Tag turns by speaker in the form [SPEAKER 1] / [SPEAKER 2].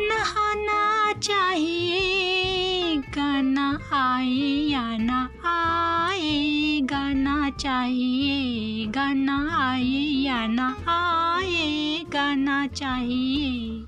[SPEAKER 1] नहाना चाहिए, गाना आए या ना आए, गाना चाहिए, गाना आए या ना आए, गाना चाहिए।